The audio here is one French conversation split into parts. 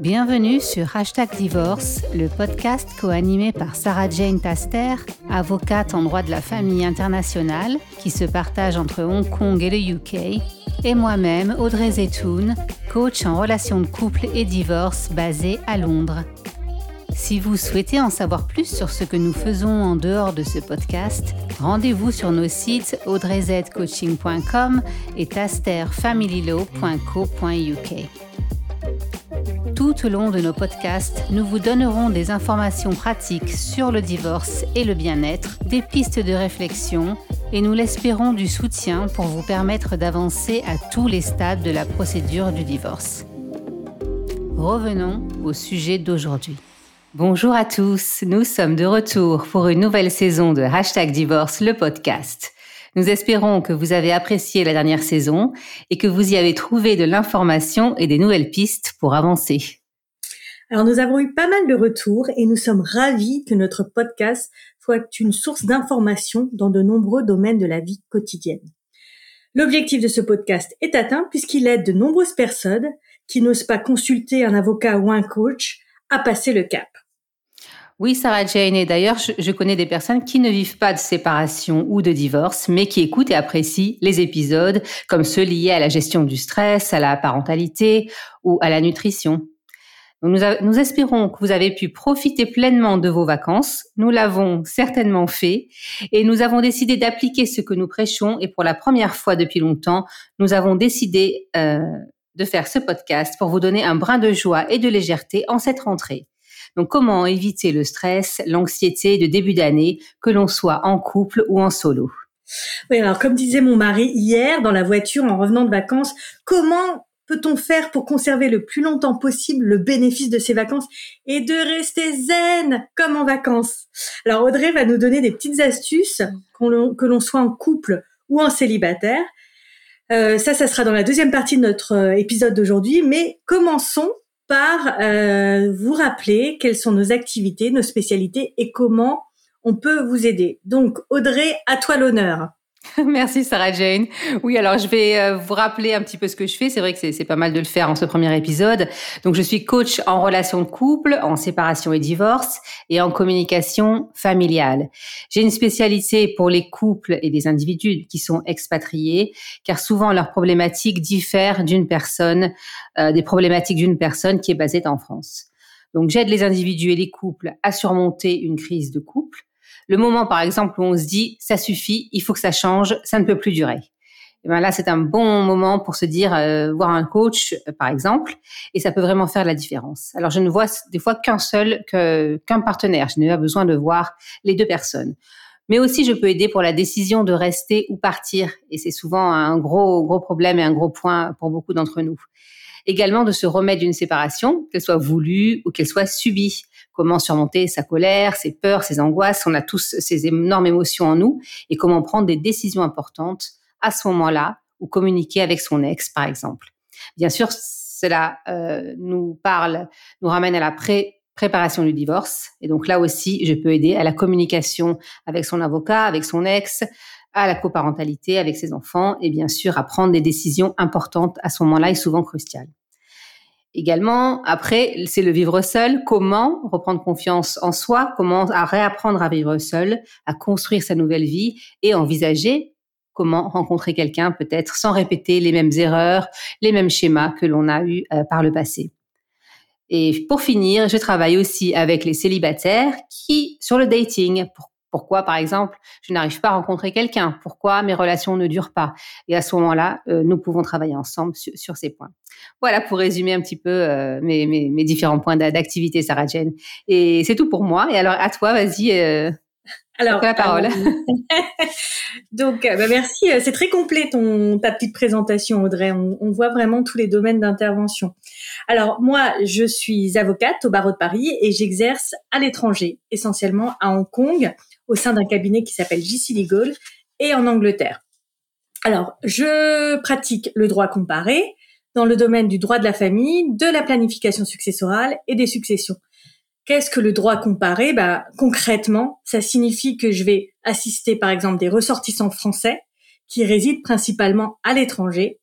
Bienvenue sur Hashtag Divorce, le podcast co-animé par Sarah Jane Taster, avocate en droit de la famille internationale, qui se partage entre Hong Kong et le UK, et moi-même, Audrey Zetoun, coach en relations de couple et divorce basée à Londres. Si vous souhaitez en savoir plus sur ce que nous faisons en dehors de ce podcast, rendez-vous sur nos sites audreyzcoaching.com et tasterfamilylaw.co.uk. Tout au long de nos podcasts, nous vous donnerons des informations pratiques sur le divorce et le bien-être, des pistes de réflexion et nous l'espérons du soutien pour vous permettre d'avancer à tous les stades de la procédure du divorce. Revenons au sujet d'aujourd'hui. Bonjour à tous, nous sommes de retour pour une nouvelle saison de Hashtag Divorce, le podcast. Nous espérons que vous avez apprécié la dernière saison et que vous y avez trouvé de l'information et des nouvelles pistes pour avancer. Alors nous avons eu pas mal de retours et nous sommes ravis que notre podcast soit une source d'information dans de nombreux domaines de la vie quotidienne. L'objectif de ce podcast est atteint puisqu'il aide de nombreuses personnes qui n'osent pas consulter un avocat ou un coach à passer le cap. Oui, Sarah Jane. Et d'ailleurs, je, connais des personnes qui ne vivent pas de séparation ou de divorce, mais qui écoutent et apprécient les épisodes comme ceux liés à la gestion du stress, à la parentalité ou à la nutrition. Nous, espérons que vous avez pu profiter pleinement de vos vacances. Nous l'avons certainement fait et nous avons décidé d'appliquer ce que nous prêchons et pour la première fois depuis longtemps, nous avons décidé euh, de faire ce podcast pour vous donner un brin de joie et de légèreté en cette rentrée. Donc, comment éviter le stress, l'anxiété de début d'année, que l'on soit en couple ou en solo? Oui, alors comme disait mon mari hier dans la voiture en revenant de vacances, comment peut-on faire pour conserver le plus longtemps possible le bénéfice de ces vacances et de rester zen comme en vacances? Alors Audrey va nous donner des petites astuces que l'on soit en couple ou en célibataire. Euh, ça, ça sera dans la deuxième partie de notre euh, épisode d'aujourd'hui, mais commençons par euh, vous rappeler quelles sont nos activités, nos spécialités et comment on peut vous aider. Donc Audrey, à toi l'honneur. Merci Sarah Jane. Oui, alors je vais euh, vous rappeler un petit peu ce que je fais. C'est vrai que c'est pas mal de le faire en ce premier épisode. Donc je suis coach en relation de couple, en séparation et divorce et en communication familiale. J'ai une spécialité pour les couples et des individus qui sont expatriés, car souvent leurs problématiques diffèrent d'une personne, euh, des problématiques d'une personne qui est basée en France. Donc j'aide les individus et les couples à surmonter une crise de couple le moment, par exemple, où on se dit, ça suffit, il faut que ça change, ça ne peut plus durer. Et ben là, c'est un bon moment pour se dire, euh, voir un coach, euh, par exemple, et ça peut vraiment faire la différence. Alors, je ne vois des fois qu'un seul, qu'un partenaire. Je n'ai pas besoin de voir les deux personnes. Mais aussi, je peux aider pour la décision de rester ou partir. Et c'est souvent un gros, gros problème et un gros point pour beaucoup d'entre nous. Également de se remettre d'une séparation, qu'elle soit voulue ou qu'elle soit subie comment surmonter sa colère, ses peurs, ses angoisses. On a tous ces énormes émotions en nous et comment prendre des décisions importantes à ce moment-là ou communiquer avec son ex, par exemple. Bien sûr, cela euh, nous parle, nous ramène à la préparation du divorce. Et donc là aussi, je peux aider à la communication avec son avocat, avec son ex, à la coparentalité avec ses enfants et bien sûr à prendre des décisions importantes à ce moment-là et souvent cruciales. Également, après, c'est le vivre seul. Comment reprendre confiance en soi, comment réapprendre à vivre seul, à construire sa nouvelle vie et envisager comment rencontrer quelqu'un peut-être sans répéter les mêmes erreurs, les mêmes schémas que l'on a eus euh, par le passé. Et pour finir, je travaille aussi avec les célibataires qui, sur le dating, pourquoi, par exemple, je n'arrive pas à rencontrer quelqu'un? Pourquoi mes relations ne durent pas? Et à ce moment-là, euh, nous pouvons travailler ensemble sur, ces points. Voilà pour résumer un petit peu euh, mes, mes, différents points d'activité, Sarah Jane. Et c'est tout pour moi. Et alors, à toi, vas-y. Euh, alors, la parole. donc, bah, merci. C'est très complet ton ta petite présentation, Audrey. On, on voit vraiment tous les domaines d'intervention. Alors, moi, je suis avocate au barreau de Paris et j'exerce à l'étranger, essentiellement à Hong Kong, au sein d'un cabinet qui s'appelle JC Legal et en Angleterre. Alors, je pratique le droit comparé dans le domaine du droit de la famille, de la planification successorale et des successions. Qu'est-ce que le droit comparé? Bah, Concrètement, ça signifie que je vais assister par exemple des ressortissants français qui résident principalement à l'étranger,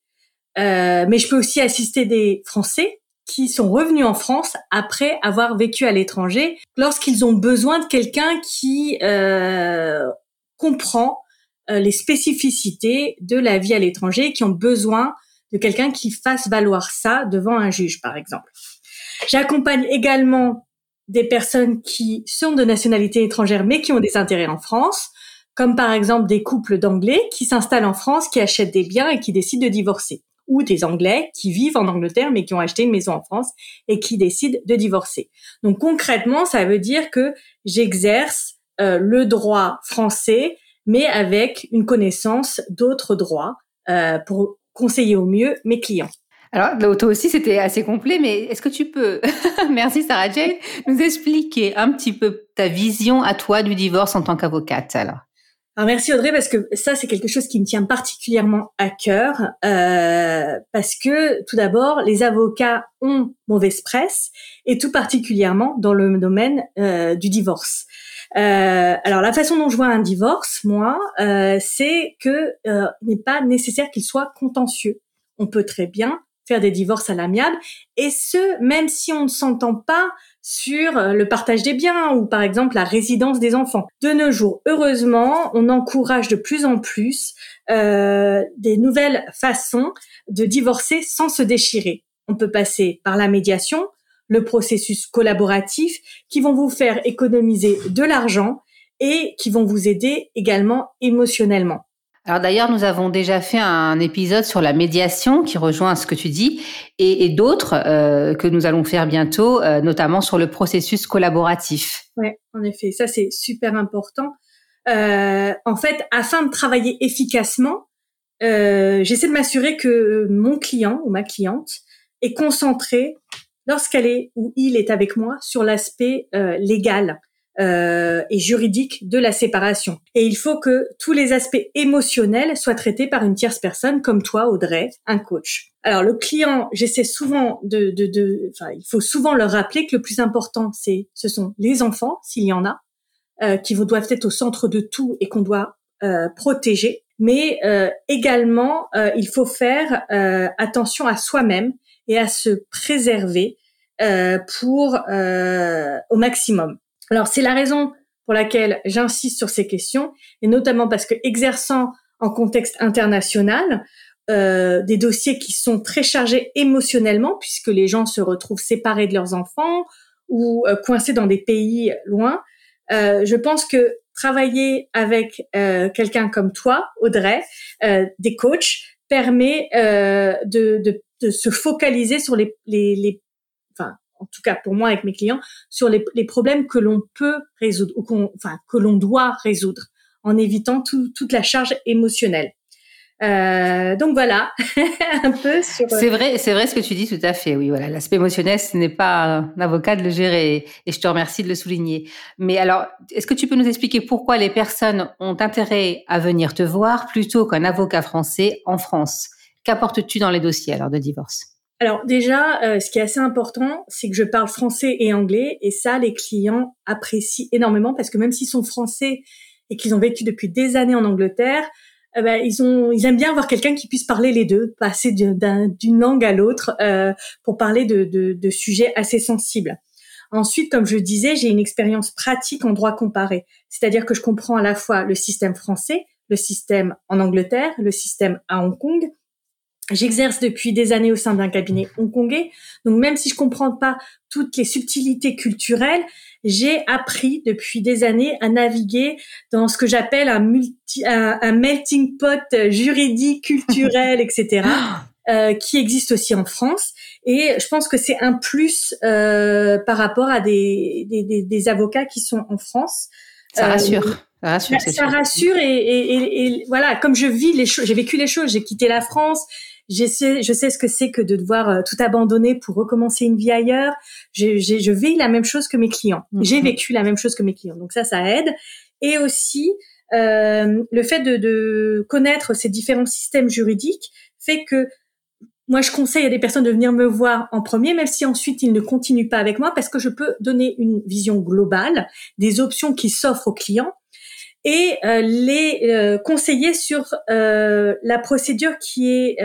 euh, mais je peux aussi assister des Français qui sont revenus en France après avoir vécu à l'étranger, lorsqu'ils ont besoin de quelqu'un qui euh, comprend euh, les spécificités de la vie à l'étranger, qui ont besoin de quelqu'un qui fasse valoir ça devant un juge, par exemple. J'accompagne également des personnes qui sont de nationalité étrangère mais qui ont des intérêts en France, comme par exemple des couples d'Anglais qui s'installent en France, qui achètent des biens et qui décident de divorcer ou des Anglais qui vivent en Angleterre mais qui ont acheté une maison en France et qui décident de divorcer. Donc concrètement, ça veut dire que j'exerce euh, le droit français mais avec une connaissance d'autres droits euh, pour conseiller au mieux mes clients. Alors, toi aussi, c'était assez complet, mais est-ce que tu peux, merci Sarah Jane, nous expliquer un petit peu ta vision à toi du divorce en tant qu'avocate alors alors merci Audrey parce que ça c'est quelque chose qui me tient particulièrement à cœur euh, parce que tout d'abord les avocats ont mauvaise presse et tout particulièrement dans le domaine euh, du divorce. Euh, alors la façon dont je vois un divorce, moi, euh, c'est que euh, n'est pas nécessaire qu'il soit contentieux. On peut très bien faire des divorces à l'amiable et ce même si on ne s'entend pas sur euh, le partage des biens ou par exemple la résidence des enfants. De nos jours, heureusement, on encourage de plus en plus euh, des nouvelles façons de divorcer sans se déchirer. On peut passer par la médiation, le processus collaboratif, qui vont vous faire économiser de l'argent et qui vont vous aider également émotionnellement. Alors d'ailleurs, nous avons déjà fait un épisode sur la médiation qui rejoint ce que tu dis et, d'autres euh, que nous allons faire bientôt, euh, notamment sur le processus collaboratif. Oui, en effet, ça c'est super important. Euh, en fait, afin de travailler efficacement, euh, j'essaie de m'assurer que mon client ou ma cliente est concentré lorsqu'elle est ou il est avec moi sur l'aspect légal euh, et juridique de la séparation. Et il faut que tous les aspects émotionnels soient traités par une tierce personne comme toi, Audrey, un coach. Alors le client, j'essaie souvent de, de, de, enfin, il faut souvent leur rappeler que le plus important, c'est, ce sont les enfants, s'il y en a, euh, qui doivent être au centre de tout et qu'on doit euh, protéger. Mais euh, également, euh, il faut faire euh, attention à soi-même et à se préserver pour au maximum. Alors c'est la raison pour laquelle j'insiste sur ces questions, et notamment parce que exerçant en contexte international, euh, des dossiers qui sont très chargés émotionnellement, puisque les gens se retrouvent séparés de leurs enfants ou euh, coincés dans des pays loin, euh, je pense que travailler avec euh, quelqu'un comme toi, Audrey, euh, des coachs, permet de, de, de, se focaliser sur les, les, les en tout cas pour moi avec mes clients, sur les, problèmes que l'on peut résoudre ou qu'on, enfin que l'on doit résoudre, en évitant tout, toute la charge émotionnelle. Euh, donc voilà, un peu sur. C'est vrai, c'est vrai ce que tu dis tout à fait. Oui, voilà, l'aspect émotionnel, ce n'est pas un avocat de le gérer, et je te remercie de le souligner. Mais alors, est-ce que tu peux nous expliquer pourquoi les personnes ont intérêt à venir te voir plutôt qu'un avocat français en France? Qu'apportes-tu dans les dossiers alors de divorce? Alors déjà, euh, ce qui est assez important, c'est que je parle français et anglais, et ça, les clients apprécient énormément parce que même s'ils sont français et qu'ils ont vécu depuis des années en Angleterre, euh, ben, ils ont, ils aiment bien avoir quelqu'un qui puisse parler les deux, passer d'une langue à l'autre euh, pour parler de, de, de sujets assez sensibles. Ensuite, comme je disais, j'ai une expérience pratique en droit comparé, c'est-à-dire que je comprends à la fois le système français, le système en Angleterre, le système à Hong Kong, J'exerce depuis des années au sein d'un cabinet hongkongais, donc même si je comprends pas toutes les subtilités culturelles, j'ai appris depuis des années à naviguer dans ce que j'appelle un, multi, un, melting pot juridique, culturel, etc., euh, qui existe aussi en France. Et je pense que c'est un plus euh, par rapport à des, des, des, avocats qui sont en France. Ça rassure. Euh, ça rassure, ça rassure et, et, et, et, voilà, comme je vis les choses, j'ai vécu les choses, j'ai quitté la France, je sais, je sais ce que c'est que de devoir euh, tout abandonner pour recommencer une vie ailleurs. Je, je, je vis la même chose que mes clients. Mhm. J'ai vécu la même chose que mes clients. Donc ça, ça aide. Et aussi, euh, le fait de, de connaître ces différents systèmes juridiques fait que moi, je conseille à des personnes de venir me voir en premier, même si ensuite ils ne continuent pas avec moi, parce que je peux donner une vision globale des options qui s'offrent aux clients et euh, les euh, conseiller sur euh, la procédure qui est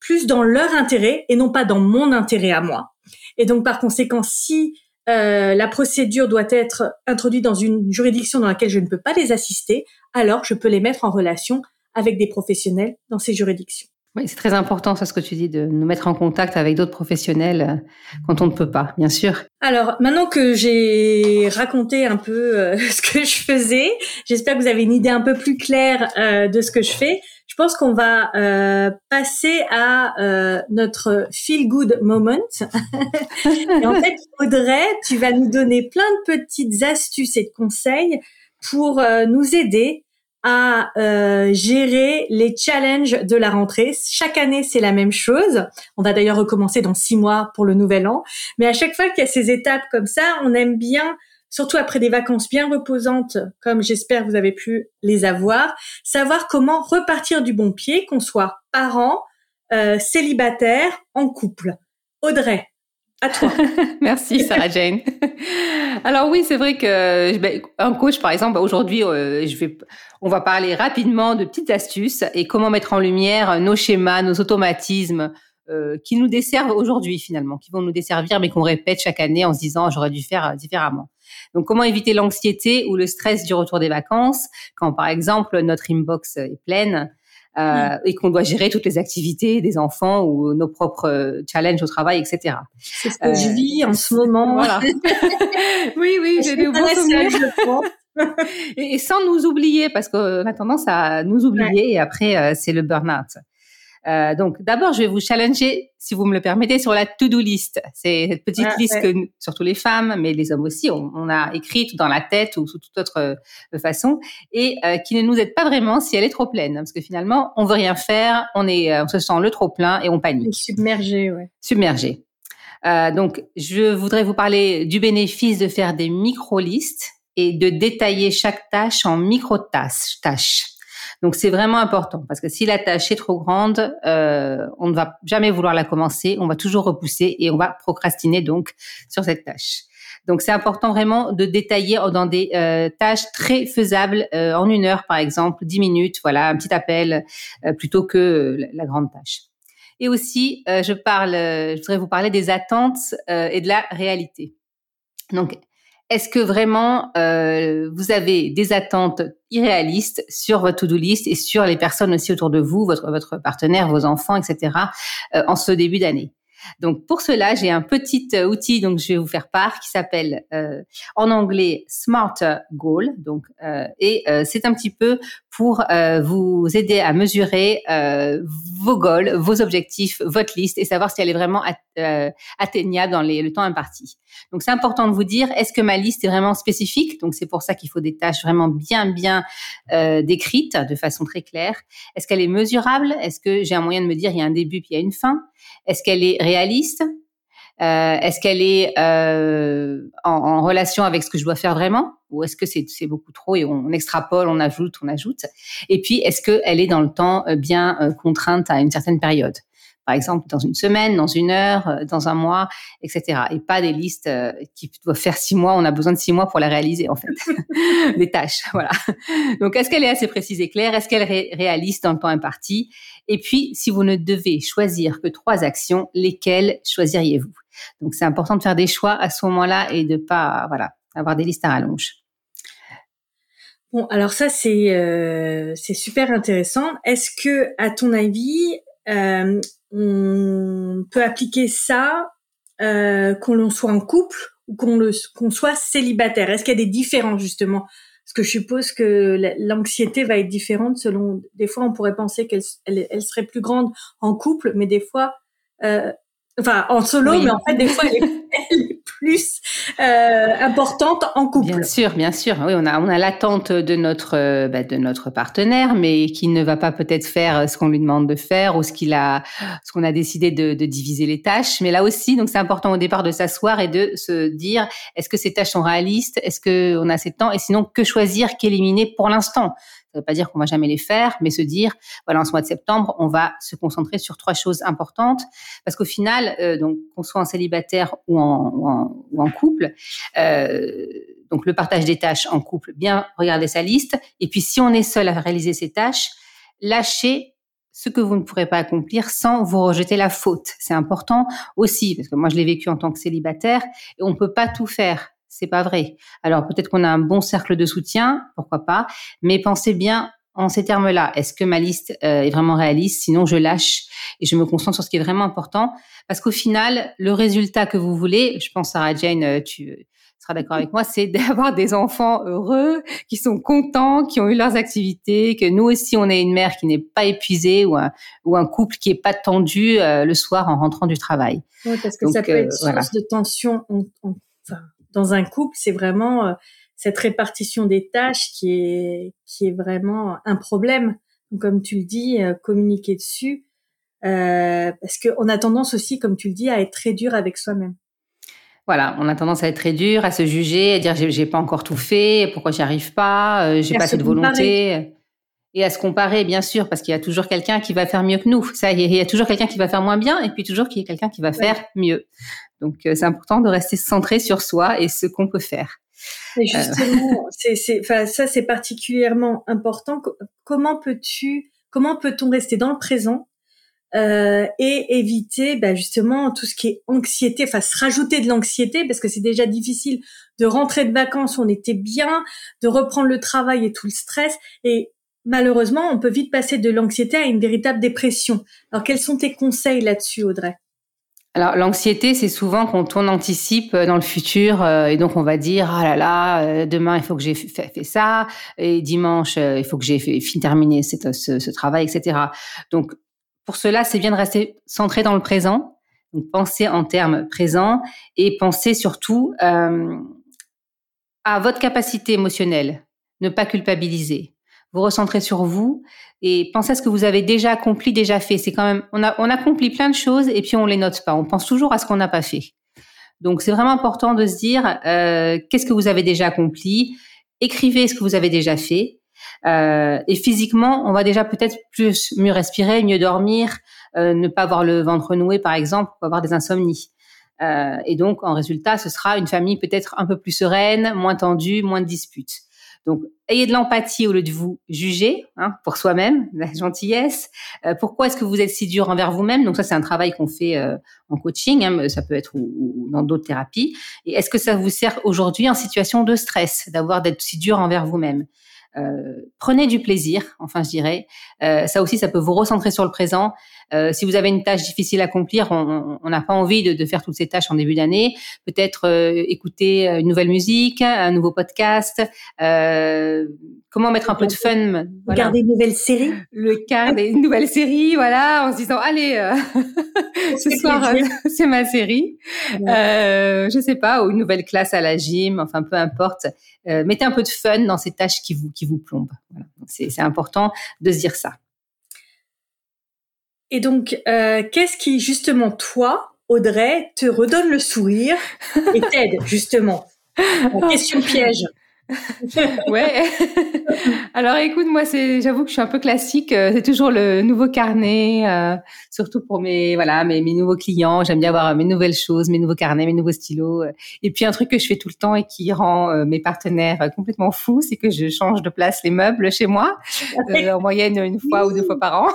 plus dans leur intérêt et non pas dans mon intérêt à moi. Et donc par conséquent, si la procédure doit être introduite dans une juridiction dans laquelle je ne peux pas les assister, alors je peux les mettre en relation avec des professionnels dans ces juridictions. C'est très important, ça, ce que tu dis, de nous mettre en contact avec d'autres professionnels euh, quand on ne peut pas, bien sûr. Alors, maintenant que j'ai raconté un peu euh, ce que je faisais, j'espère que vous avez une idée un peu plus claire euh, de ce que je fais. Je pense qu'on va passer à notre feel good moment. et en fait, Audrey, tu vas nous donner plein de petites astuces et de conseils pour nous aider à euh, gérer les challenges de la rentrée. Chaque année, c'est la même chose. On va d'ailleurs recommencer dans six mois pour le nouvel an. Mais à chaque fois qu'il y a ces étapes comme ça, on aime bien, surtout après des vacances bien reposantes, comme j'espère vous avez pu les avoir, savoir comment repartir du bon pied, qu'on soit parent, euh, célibataire, en couple. Audrey, à toi. Merci Sarah Jane. Alors oui, c'est vrai que ben, un coach, par exemple, aujourd'hui, euh, je vais, on va parler rapidement de petites astuces et comment mettre en lumière nos schémas, nos automatismes euh, qui nous desservent aujourd'hui finalement, qui vont nous desservir, mais qu'on répète chaque année en se disant j'aurais dû faire différemment. Donc comment éviter l'anxiété ou le stress du retour des vacances? Quand par exemple notre inbox est pleine euh, et qu'on doit gérer toutes les activités des enfants ou nos propres euh, challenges au travail, etc. C'est ce que je vis en ce moment. Voilà. oui, oui, j'ai des bons souvenirs. et, sans nous oublier, parce qu'on a tendance à nous oublier et après, euh, c'est le burn-out. Euh, donc, d'abord, je vais vous challenger, si vous me le permettez, sur la to-do list. C'est cette petite liste que, surtout les femmes, mais les hommes aussi, on, a écrite dans la tête ou sous toute autre euh, façon, et euh, qui ne nous aide pas vraiment si elle est trop pleine, parce que finalement, on veut rien faire, on est, on se sent le trop plein et on panique. Submergé, ouais. Submergé. donc, je voudrais vous parler du bénéfice de faire des micro-listes et de détailler chaque tâche en micro-tâches. Donc c'est vraiment important parce que si la tâche est trop grande, euh, on ne va jamais vouloir la commencer, on va toujours repousser et on va procrastiner donc sur cette tâche. Donc c'est important vraiment de détailler dans des euh, tâches très faisables euh, en une heure par exemple, dix minutes, voilà un petit appel euh, plutôt que la, grande tâche. Et aussi, je parle, je voudrais vous parler des attentes et de la réalité. Donc est-ce que vraiment euh, vous avez des attentes irréalistes sur votre to-do list et sur les personnes aussi autour de vous, votre, partenaire, vos enfants, etc., euh, en ce début d'année? Donc pour cela, j'ai un petit euh, outil donc je vais vous faire part qui s'appelle euh, en anglais Smart Goal. Donc euh, et c'est un petit peu pour vous aider à mesurer vos goals, vos objectifs, votre liste et savoir si elle est vraiment atteignable dans le temps imparti. Donc c'est important de vous dire est-ce que ma liste est vraiment spécifique? Donc c'est pour ça qu'il faut des tâches vraiment bien bien décrites de façon très claire. Est-ce qu'elle est mesurable? Est-ce que j'ai un moyen de me dire il y a un début puis il y a une fin? Est-ce qu'elle est euh, Est-ce qu'elle est, euh, en, relation avec ce que je dois faire vraiment? Ou est-ce que c'est, beaucoup trop et on, extrapole, on ajoute, on ajoute? Et puis, est-ce qu'elle est dans le temps euh, bien contrainte à une certaine période? Par exemple dans une semaine, dans une heure, dans un mois, etc. Et pas des listes qui doivent faire six mois. On a besoin de six mois pour la réaliser en fait, des tâches. Voilà. Donc est-ce qu'elle est assez précise et claire? Est-ce qu'elle est réaliste dans le temps imparti? Et puis, si vous ne devez choisir que trois actions, lesquelles choisiriez-vous? Donc, c'est important de faire des choix à ce moment-là et de pas, voilà, avoir des listes à rallonge. Bon, alors ça c'est euh, c'est super intéressant. Est-ce que, à ton avis, euh, on peut appliquer ça euh, qu'on soit en couple ou qu'on qu'on soit célibataire Est-ce qu'il y a des différences justement? Parce que je suppose que l'anxiété va être différente selon. Des fois, on pourrait penser qu'elle elle, serait plus grande en couple, mais des fois, euh, enfin en solo, mais en fait, des fois, elle est, plus euh, importante en couple. Bien sûr, bien sûr. Oui, on a on a l'attente de notre euh, bah, de notre partenaire, mais qui ne va pas peut-être faire ce qu'on lui demande de faire ou ce qu'il a ce qu'on a décidé de, de, diviser les tâches. Mais là aussi, donc c'est important au départ de s'asseoir et de se dire est-ce que ces tâches sont réalistes? Est-ce que on a assez de temps? Et sinon, que choisir, qu'éliminer pour l'instant? Ça ne veut pas dire qu'on va jamais les faire, mais se dire, voilà, en ce mois de septembre, on va se concentrer sur trois choses importantes, parce qu'au final, euh, donc qu'on soit en célibataire ou en, ou en, ou en couple, euh, donc le partage des tâches en couple, bien regarder sa liste, et puis si on est seul à réaliser ces tâches, lâcher ce que vous ne pourrez pas accomplir sans vous rejeter la faute. C'est important aussi, parce que moi je l'ai vécu en tant que célibataire, et on peut pas tout faire. C'est pas vrai. Alors peut-être qu'on a un bon cercle de soutien, pourquoi pas, mais pensez bien en ces termes-là. Est-ce que ma liste euh, est vraiment réaliste? Sinon, je lâche et je me concentre sur ce qui est vraiment important. Parce qu'au final, le résultat que vous voulez, je pense Sarah Jane, euh, tu seras d'accord avec moi, c'est d'avoir des enfants heureux, qui sont contents, qui ont eu leurs activités, que nous aussi on ait une mère qui n'est pas épuisée ou un, ou un couple qui est pas tendu euh, le soir en rentrant du travail. Oui, parce que ça peut être source de tension enfin, dans un couple. C'est vraiment cette répartition des tâches qui est qui est vraiment un problème. Donc, comme tu le dis, euh, communiquer dessus, euh, parce qu'on a tendance aussi, comme tu le dis, à être très dur avec soi-même. Voilà, on a tendance à être très dur, à se juger, à dire j'ai pas encore tout fait, pourquoi j'y arrive pas, euh, j'ai pas cette volonté. Et à se comparer, bien sûr, parce qu'il y a toujours quelqu'un qui va faire mieux que nous. Ça, il y a toujours quelqu'un qui va faire moins bien, et puis toujours qu'il y a quelqu'un qui va faire mieux. Donc, euh, c'est important de rester centré sur soi et ce qu'on peut faire. Et justement, c'est, c'est, enfin, ça c'est particulièrement important. Comment peux-tu, comment peut-on rester dans le présent euh, et éviter bah, justement tout ce qui est anxiété, enfin se rajouter de l'anxiété parce que c'est déjà difficile de rentrer de vacances, on était bien, de reprendre le travail et tout le stress et malheureusement on peut vite passer de l'anxiété à une véritable dépression. Alors quels sont tes conseils là-dessus, Audrey? Alors l'anxiété, c'est souvent quand on anticipe euh, dans le futur euh, et donc on va dire ah là là euh, demain il faut que j'ai fait, ça et dimanche il faut que j'ai terminé ce, ce, travail etc. Donc pour cela c'est bien de rester centré dans le présent, donc penser en termes présents et penser surtout à votre capacité émotionnelle, ne pas culpabiliser vous recentrez sur vous et pensez à ce que vous avez déjà accompli, déjà fait. C'est quand même, on, a, on accomplit plein de choses et puis on les note pas. On pense toujours à ce qu'on n'a pas fait. Donc c'est vraiment important de se dire euh, qu'est-ce que vous avez déjà accompli? Écrivez ce que vous avez déjà fait. Euh, et physiquement, on va déjà peut-être plus mieux respirer, mieux dormir, euh, ne pas avoir le ventre noué par exemple, pas avoir des insomnies. Euh, et donc en résultat, ce sera une famille peut-être un peu plus sereine, moins tendue, moins de disputes. Donc, ayez de l'empathie au lieu de vous juger hein, pour soi-même, la gentillesse. Euh, pourquoi est-ce que vous êtes si dur envers vous-même? Donc ça, c'est un travail qu'on fait euh, en coaching. Hein, ça peut être ou, dans d'autres thérapies. Et est-ce que ça vous sert aujourd'hui en situation de stress d'avoir d'être si dur envers vous-même? Prenez du plaisir, enfin je dirais. Euh, ça aussi, ça peut vous recentrer sur le présent. Euh, si vous avez une tâche difficile à accomplir, on n'a pas envie de, de, faire toutes ces tâches en début d'année. Peut-être euh, écouter une nouvelle musique, un nouveau podcast. Euh, comment mettre un peu de fun Regarder une nouvelle série. Le cas une nouvelle série, voilà, en se disant allez, ce soir c'est ma série. Ouais. je sais pas, ou une nouvelle classe à la gym, enfin peu importe. mettez un peu de fun dans ces tâches qui vous qui vous. Voilà. C'est important de se dire ça. Et donc, euh, qu'est-ce qui, justement, toi, Audrey, te redonne le sourire et t'aide, justement? Question piège. ouais. Alors écoute, moi c'est, j'avoue que je suis un peu classique. Euh, c'est toujours le nouveau carnet, euh, surtout pour mes voilà mes, mes nouveaux clients. J'aime bien avoir mes nouvelles choses, mes nouveaux carnets, mes nouveaux stylos. Euh. Et puis un truc que je fais tout le temps et qui rend mes partenaires complètement fous, c'est que je change de place les meubles chez moi, en moyenne une fois ou deux fois par an.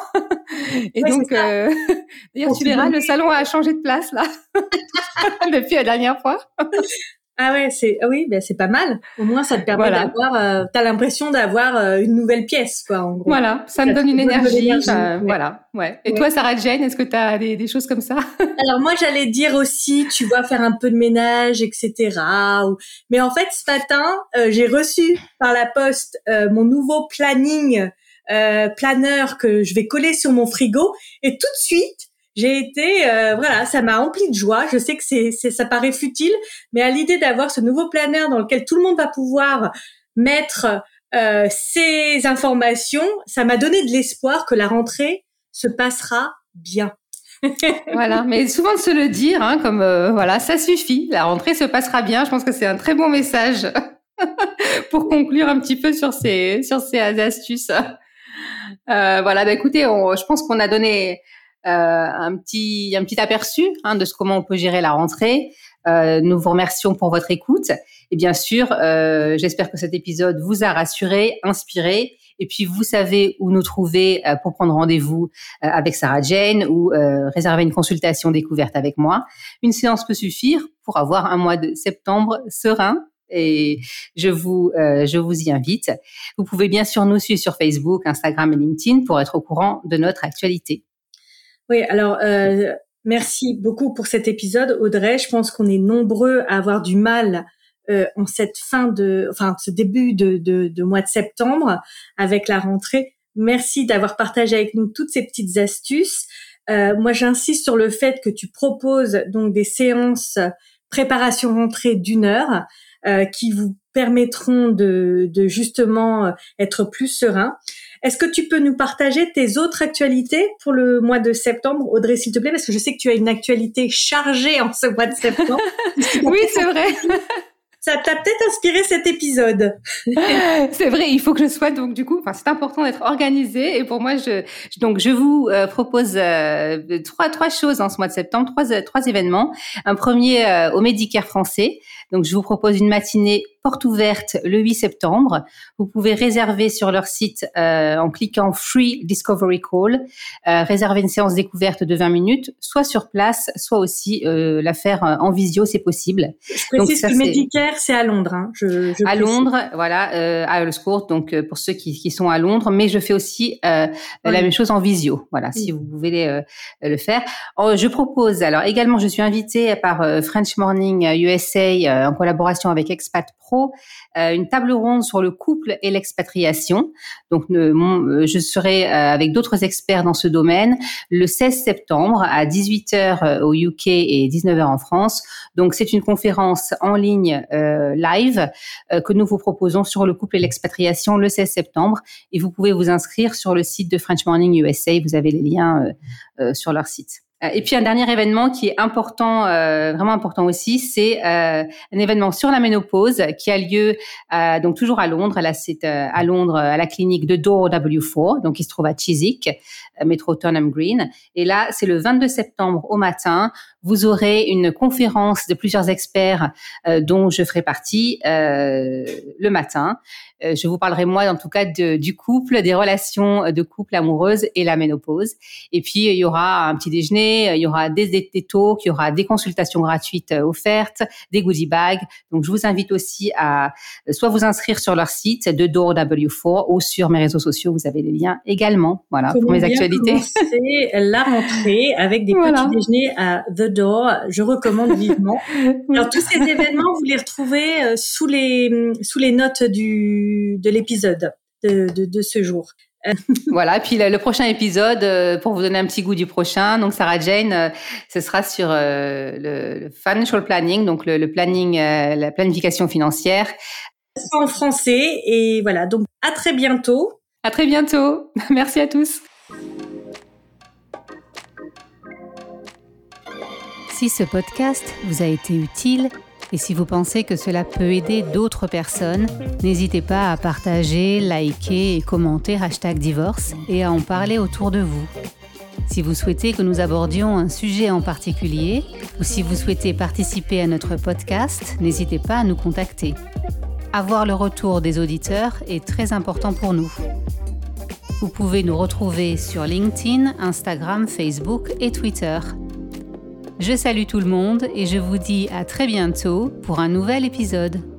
et donc, d'ailleurs tu verras, le salon a changé de place là depuis la dernière fois. Ah ouais, c'est ah oui, ben c'est pas mal. Au moins ça te permet d'avoir euh, t'as l'impression d'avoir euh, une nouvelle pièce quoi en gros. Voilà, ça, me donne une énergie, voilà, ouais. Et toi Sarah Jane, est-ce que tu as des, des, choses comme ça? Alors moi j'allais dire aussi, tu vois faire un peu de ménage etc. mais en fait ce matin, euh, j'ai reçu par la poste mon nouveau planning planeur que je vais coller sur mon frigo et tout de suite j'ai été euh, voilà ça m'a rempli de joie. Je sais que c'est ça paraît futile mais à l'idée d'avoir ce nouveau planeur dans lequel tout le monde va pouvoir mettre euh, ses informations ça m'a donné de l'espoir que la rentrée se passera bien. Voilà mais souvent de se le dire hein, comme euh, voilà ça suffit. La rentrée se passera bien. Je pense que c'est un très bon message pour conclure un petit peu sur ces sur ces astuces. Voilà bah écoutez je pense qu'on a donné euh, un petit un petit aperçu hein, de ce comment on peut gérer la rentrée. Euh, nous vous remercions pour votre écoute et bien sûr, euh, j'espère que cet épisode vous a rassuré, inspiré Et puis, vous savez où nous trouver euh, pour prendre rendez-vous euh, avec Sarah Jane ou euh, réserver une consultation découverte avec moi. Une séance peut suffire pour avoir un mois de septembre serein. Et je vous, je vous y invite. Vous pouvez bien sûr nous suivre sur Facebook, Instagram et LinkedIn pour être au courant de notre actualité. Oui, alors merci beaucoup pour cet épisode, Audrey. Je pense qu'on est nombreux à avoir du mal euh, en cette fin de, enfin ce début de, mois de septembre avec la rentrée. Merci d'avoir partagé avec nous toutes ces petites astuces. Euh, moi, j'insiste sur le fait que tu proposes donc des séances préparation rentrée d'une heure euh, qui vous permettront de, de, justement être plus serein. Est-ce que tu peux nous partager tes autres actualités pour le mois de septembre, Audrey, s'il te plaît, parce que je sais que tu as une actualité chargée en ce mois de septembre. oui, c'est vrai ça t'a peut-être inspiré cet épisode. c'est vrai, il faut que je sois donc du coup, enfin c'est important d'être organisé et pour moi je donc je vous euh, propose euh, trois trois choses en ce mois de septembre, trois trois événements. Un premier euh, au Médicare français. Donc je vous propose une matinée porte ouverte le 8 septembre. Vous pouvez réserver sur leur site en cliquant Free Discovery Call, réserver une séance découverte de 20 minutes, soit sur place, soit aussi la faire en visio, c'est possible. Je précise que Medicare c'est à Londres. Hein. Je, à Londres, voilà, euh, à Earl's Donc euh, pour ceux qui, qui, sont à Londres, mais je fais aussi euh, la même chose en visio. Voilà, si vous euh, le faire. Oh, je propose alors également, je suis invitée par French Morning USA en collaboration avec Expat Pro, une table ronde sur le couple et l'expatriation. Donc je serai avec d'autres experts dans ce domaine le 16 septembre à 18h au UK et 19h en France. Donc c'est une conférence en ligne euh, live euh, que nous vous proposons sur le couple et l'expatriation le 16 septembre. Et vous pouvez vous inscrire sur le site de French Morning USA. Vous avez les liens euh, sur leur site. Et puis un dernier événement qui est important, euh, vraiment important aussi, c'est euh, un événement sur la ménopause qui a lieu euh, donc toujours à Londres. Là, c'est à Londres à la clinique de Door W4, donc qui se trouve à Chiswick, métro Turnham Green. Et là, c'est le 22 septembre au matin. Vous aurez une conférence de plusieurs experts dont je ferai partie le matin. Je vous parlerai moi, en tout cas, de, du couple, des relations de couple amoureuses et la ménopause. Et puis il y aura un petit déjeuner il y aura des, des, talks, il y aura des consultations gratuites euh, offertes, des goodie bags. Donc, je vous invite aussi à euh, soit vous inscrire sur leur site de Door W4 ou sur mes réseaux sociaux. Vous avez les liens également. Voilà, pour mes actualités. C'est la rentrée avec des petits déjeuners à The Door. Je recommande vivement. Alors, tous ces événements, vous les retrouvez euh, sous les, sous les notes du, de l'épisode de, de, de ce jour. voilà, puis le, prochain épisode, euh, pour vous donner un petit goût du prochain, donc Sarah Jane, euh, ce sera sur euh, le, financial planning, donc le, planning, la planification financière. En français, et voilà, donc à très bientôt. À très bientôt. Merci à tous. Si ce podcast vous a été utile, et si vous pensez que cela peut aider d'autres personnes, n'hésitez pas à partager, liker et commenter hashtag divorce et à en parler autour de vous. Si vous souhaitez que nous abordions un sujet en particulier ou si vous souhaitez participer à notre podcast, n'hésitez pas à nous contacter. Avoir le retour des auditeurs est très important pour nous. Vous pouvez nous retrouver sur LinkedIn, Instagram, Facebook et Twitter. Je salue tout le monde et je vous dis à très bientôt pour un nouvel épisode.